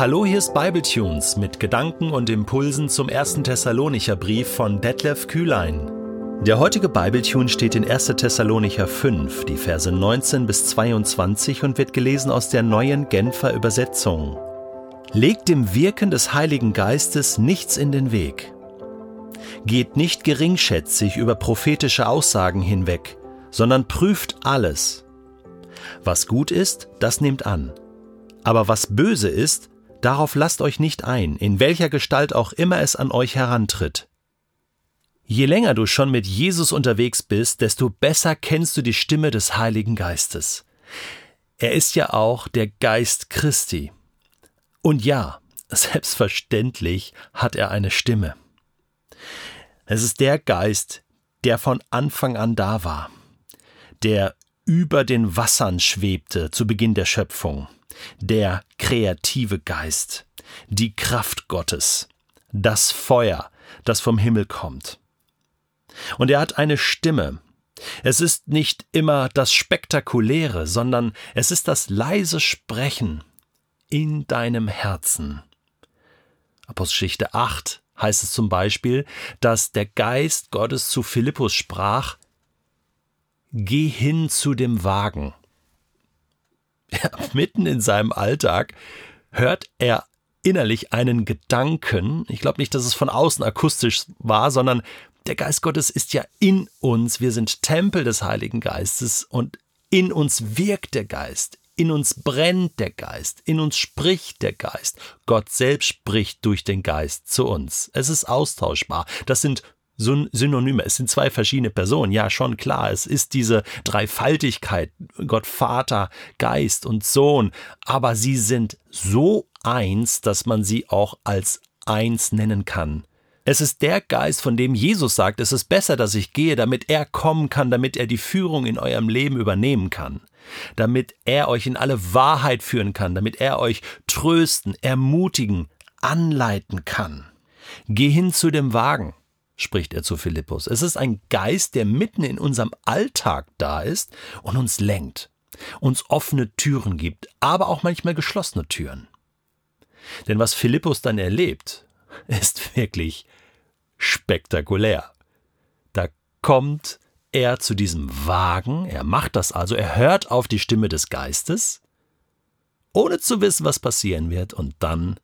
Hallo, hier ist Bibletunes mit Gedanken und Impulsen zum ersten Thessalonicher Brief von Detlef Kühlein. Der heutige Bibletune steht in 1. Thessalonicher 5, die Verse 19 bis 22 und wird gelesen aus der neuen Genfer Übersetzung. Legt dem Wirken des Heiligen Geistes nichts in den Weg. Geht nicht geringschätzig über prophetische Aussagen hinweg, sondern prüft alles. Was gut ist, das nehmt an. Aber was böse ist, darauf lasst euch nicht ein, in welcher Gestalt auch immer es an euch herantritt. Je länger du schon mit Jesus unterwegs bist, desto besser kennst du die Stimme des Heiligen Geistes. Er ist ja auch der Geist Christi. Und ja, selbstverständlich hat er eine Stimme. Es ist der Geist, der von Anfang an da war, der über den Wassern schwebte zu Beginn der Schöpfung, der kreative Geist, die Kraft Gottes, das Feuer, das vom Himmel kommt. Und er hat eine Stimme. Es ist nicht immer das Spektakuläre, sondern es ist das leise Sprechen in deinem Herzen. Apostelgeschichte 8 heißt es zum Beispiel, dass der Geist Gottes zu Philippus sprach, Geh hin zu dem Wagen. Ja, mitten in seinem Alltag hört er innerlich einen Gedanken. Ich glaube nicht, dass es von außen akustisch war, sondern der Geist Gottes ist ja in uns. Wir sind Tempel des Heiligen Geistes und in uns wirkt der Geist. In uns brennt der Geist, in uns spricht der Geist. Gott selbst spricht durch den Geist zu uns. Es ist austauschbar. Das sind Synonyme. Es sind zwei verschiedene Personen. Ja, schon klar. Es ist diese Dreifaltigkeit. Gott Vater, Geist und Sohn. Aber sie sind so eins, dass man sie auch als eins nennen kann. Es ist der Geist, von dem Jesus sagt, es ist besser, dass ich gehe, damit er kommen kann, damit er die Führung in eurem Leben übernehmen kann damit er euch in alle Wahrheit führen kann, damit er euch trösten, ermutigen, anleiten kann. Geh hin zu dem Wagen, spricht er zu Philippus. Es ist ein Geist, der mitten in unserem Alltag da ist und uns lenkt, uns offene Türen gibt, aber auch manchmal geschlossene Türen. Denn was Philippus dann erlebt, ist wirklich spektakulär. Da kommt er zu diesem Wagen, er macht das also, er hört auf die Stimme des Geistes, ohne zu wissen, was passieren wird, und dann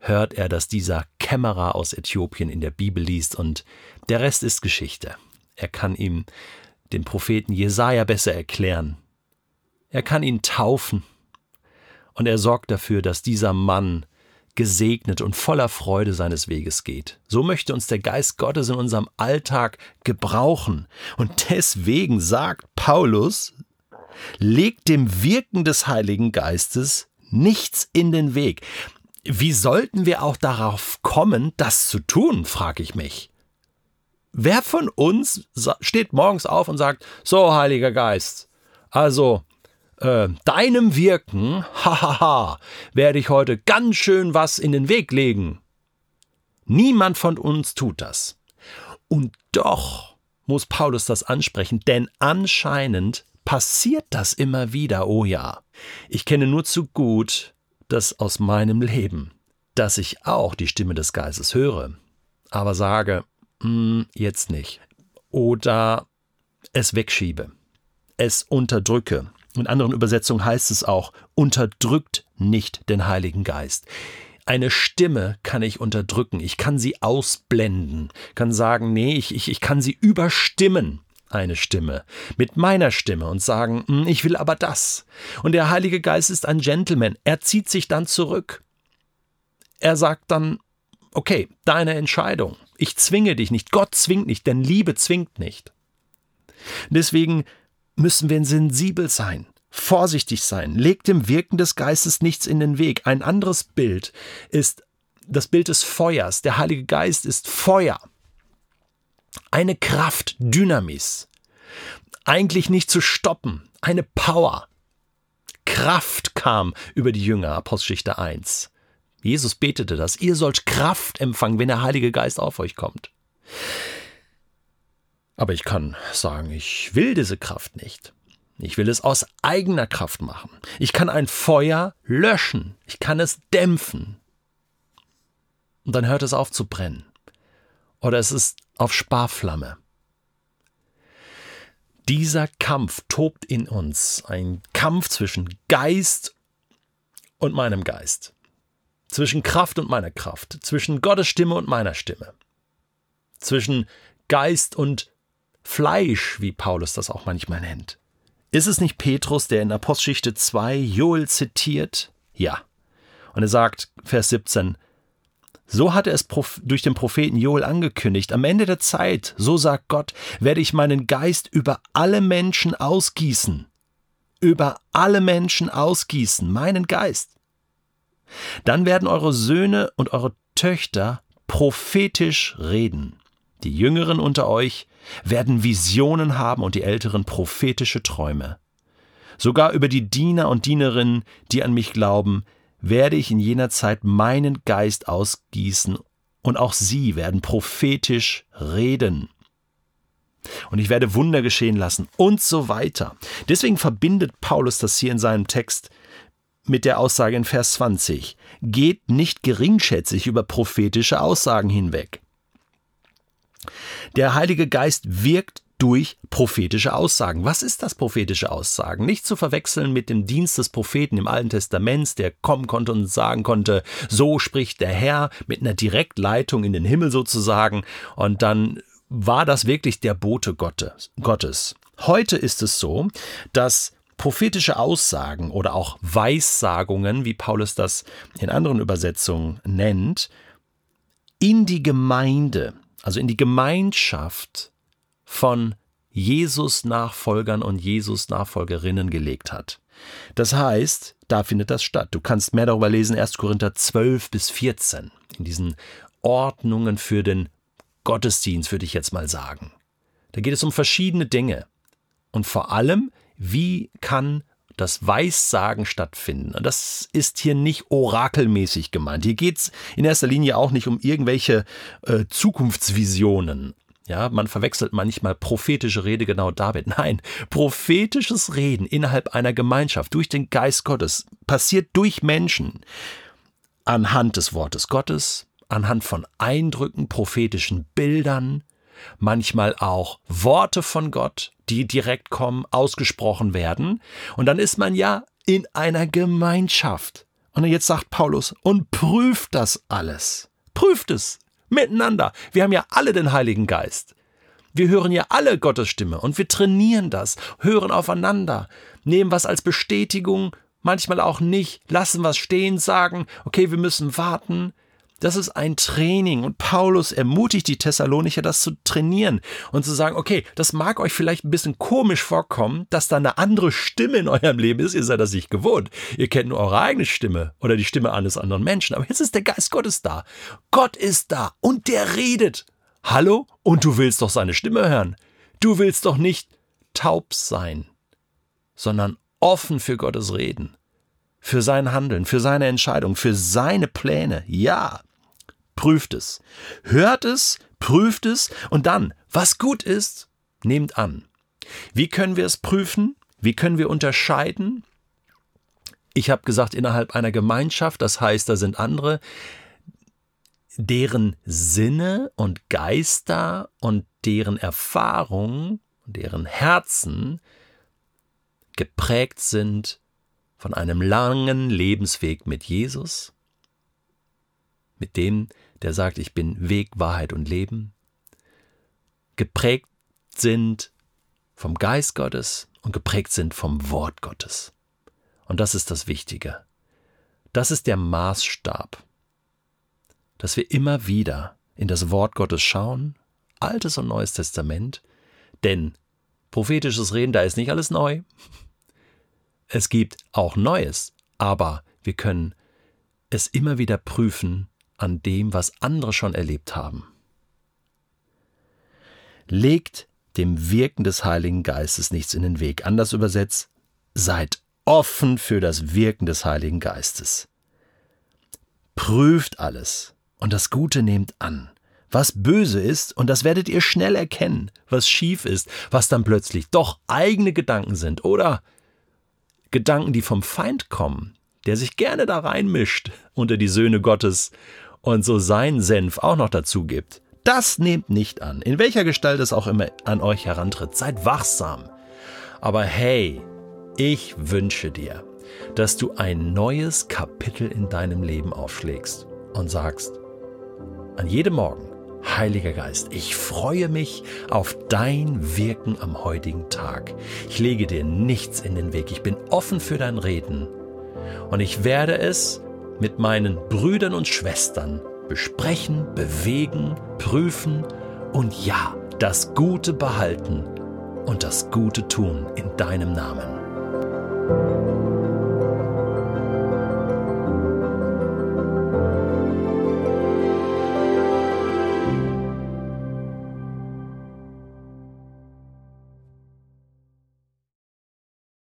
hört er, dass dieser Kämmerer aus Äthiopien in der Bibel liest, und der Rest ist Geschichte. Er kann ihm den Propheten Jesaja besser erklären. Er kann ihn taufen. Und er sorgt dafür, dass dieser Mann gesegnet und voller Freude seines Weges geht. So möchte uns der Geist Gottes in unserem Alltag gebrauchen. Und deswegen sagt Paulus, legt dem Wirken des Heiligen Geistes nichts in den Weg. Wie sollten wir auch darauf kommen, das zu tun, frage ich mich. Wer von uns steht morgens auf und sagt, so Heiliger Geist, also äh, deinem Wirken, hahaha, werde ich heute ganz schön was in den Weg legen. Niemand von uns tut das. Und doch muss Paulus das ansprechen, denn anscheinend passiert das immer wieder, oh ja. Ich kenne nur zu gut das aus meinem Leben, dass ich auch die Stimme des Geistes höre, aber sage, hm, jetzt nicht. Oder es wegschiebe, es unterdrücke, in anderen Übersetzungen heißt es auch, unterdrückt nicht den Heiligen Geist. Eine Stimme kann ich unterdrücken, ich kann sie ausblenden, kann sagen, nee, ich, ich, ich kann sie überstimmen, eine Stimme, mit meiner Stimme und sagen, hm, ich will aber das. Und der Heilige Geist ist ein Gentleman, er zieht sich dann zurück. Er sagt dann, okay, deine Entscheidung. Ich zwinge dich nicht, Gott zwingt nicht, denn Liebe zwingt nicht. Deswegen müssen wir sensibel sein, vorsichtig sein, legt dem Wirken des Geistes nichts in den Weg. Ein anderes Bild ist das Bild des Feuers. Der Heilige Geist ist Feuer. Eine Kraft, Dynamis. Eigentlich nicht zu stoppen. Eine Power. Kraft kam über die Jünger, Apostelgeschichte 1. Jesus betete das. Ihr sollt Kraft empfangen, wenn der Heilige Geist auf euch kommt. Aber ich kann sagen, ich will diese Kraft nicht. Ich will es aus eigener Kraft machen. Ich kann ein Feuer löschen. Ich kann es dämpfen. Und dann hört es auf zu brennen. Oder es ist auf Sparflamme. Dieser Kampf tobt in uns. Ein Kampf zwischen Geist und meinem Geist. Zwischen Kraft und meiner Kraft. Zwischen Gottes Stimme und meiner Stimme. Zwischen Geist und Fleisch, wie Paulus das auch manchmal nennt. Ist es nicht Petrus, der in Apostelgeschichte 2 Joel zitiert? Ja. Und er sagt, Vers 17, so hat er es durch den Propheten Joel angekündigt. Am Ende der Zeit, so sagt Gott, werde ich meinen Geist über alle Menschen ausgießen. Über alle Menschen ausgießen, meinen Geist. Dann werden eure Söhne und eure Töchter prophetisch reden. Die Jüngeren unter euch werden Visionen haben und die Älteren prophetische Träume. Sogar über die Diener und Dienerinnen, die an mich glauben, werde ich in jener Zeit meinen Geist ausgießen und auch sie werden prophetisch reden. Und ich werde Wunder geschehen lassen und so weiter. Deswegen verbindet Paulus das hier in seinem Text mit der Aussage in Vers 20. Geht nicht geringschätzig über prophetische Aussagen hinweg. Der Heilige Geist wirkt durch prophetische Aussagen. Was ist das prophetische Aussagen? Nicht zu verwechseln mit dem Dienst des Propheten im Alten Testament, der kommen konnte und sagen konnte, so spricht der Herr mit einer Direktleitung in den Himmel sozusagen und dann war das wirklich der Bote Gottes. Heute ist es so, dass prophetische Aussagen oder auch Weissagungen, wie Paulus das in anderen Übersetzungen nennt, in die Gemeinde, also in die Gemeinschaft von Jesus-Nachfolgern und Jesus-Nachfolgerinnen gelegt hat. Das heißt, da findet das statt. Du kannst mehr darüber lesen, 1. Korinther 12 bis 14, in diesen Ordnungen für den Gottesdienst, würde ich jetzt mal sagen. Da geht es um verschiedene Dinge. Und vor allem, wie kann das Weissagen stattfinden. Und das ist hier nicht orakelmäßig gemeint. Hier geht es in erster Linie auch nicht um irgendwelche äh, Zukunftsvisionen. Ja, man verwechselt manchmal prophetische Rede genau damit. Nein, prophetisches Reden innerhalb einer Gemeinschaft durch den Geist Gottes passiert durch Menschen anhand des Wortes Gottes, anhand von Eindrücken, prophetischen Bildern, manchmal auch Worte von Gott, die direkt kommen, ausgesprochen werden. Und dann ist man ja in einer Gemeinschaft. Und jetzt sagt Paulus, und prüft das alles. Prüft es miteinander. Wir haben ja alle den Heiligen Geist. Wir hören ja alle Gottes Stimme und wir trainieren das, hören aufeinander, nehmen was als Bestätigung, manchmal auch nicht, lassen was stehen, sagen, okay, wir müssen warten. Das ist ein Training und Paulus ermutigt die Thessalonicher, das zu trainieren und zu sagen, okay, das mag euch vielleicht ein bisschen komisch vorkommen, dass da eine andere Stimme in eurem Leben ist. Ihr seid das nicht gewohnt. Ihr kennt nur eure eigene Stimme oder die Stimme eines anderen Menschen. Aber jetzt ist der Geist Gottes da. Gott ist da und der redet. Hallo? Und du willst doch seine Stimme hören. Du willst doch nicht taub sein, sondern offen für Gottes Reden, für sein Handeln, für seine Entscheidung, für seine Pläne. Ja prüft es. Hört es, prüft es und dann, was gut ist, nehmt an. Wie können wir es prüfen? Wie können wir unterscheiden? Ich habe gesagt, innerhalb einer Gemeinschaft, das heißt, da sind andere, deren Sinne und Geister und deren Erfahrungen, deren Herzen geprägt sind von einem langen Lebensweg mit Jesus, mit dem, der sagt, ich bin Weg, Wahrheit und Leben, geprägt sind vom Geist Gottes und geprägt sind vom Wort Gottes. Und das ist das Wichtige. Das ist der Maßstab, dass wir immer wieder in das Wort Gottes schauen, Altes und Neues Testament, denn prophetisches Reden, da ist nicht alles neu. Es gibt auch Neues, aber wir können es immer wieder prüfen an dem, was andere schon erlebt haben. Legt dem Wirken des Heiligen Geistes nichts in den Weg. Anders übersetzt, seid offen für das Wirken des Heiligen Geistes. Prüft alles und das Gute nehmt an, was böse ist, und das werdet ihr schnell erkennen, was schief ist, was dann plötzlich doch eigene Gedanken sind oder Gedanken, die vom Feind kommen, der sich gerne da reinmischt unter die Söhne Gottes und so seinen Senf auch noch dazu gibt. Das nehmt nicht an, in welcher Gestalt es auch immer an euch herantritt. Seid wachsam. Aber hey, ich wünsche dir, dass du ein neues Kapitel in deinem Leben aufschlägst und sagst, an jedem Morgen, Heiliger Geist, ich freue mich auf dein Wirken am heutigen Tag. Ich lege dir nichts in den Weg. Ich bin offen für dein Reden. Und ich werde es mit meinen Brüdern und Schwestern besprechen, bewegen, prüfen und ja, das Gute behalten und das Gute tun in deinem Namen.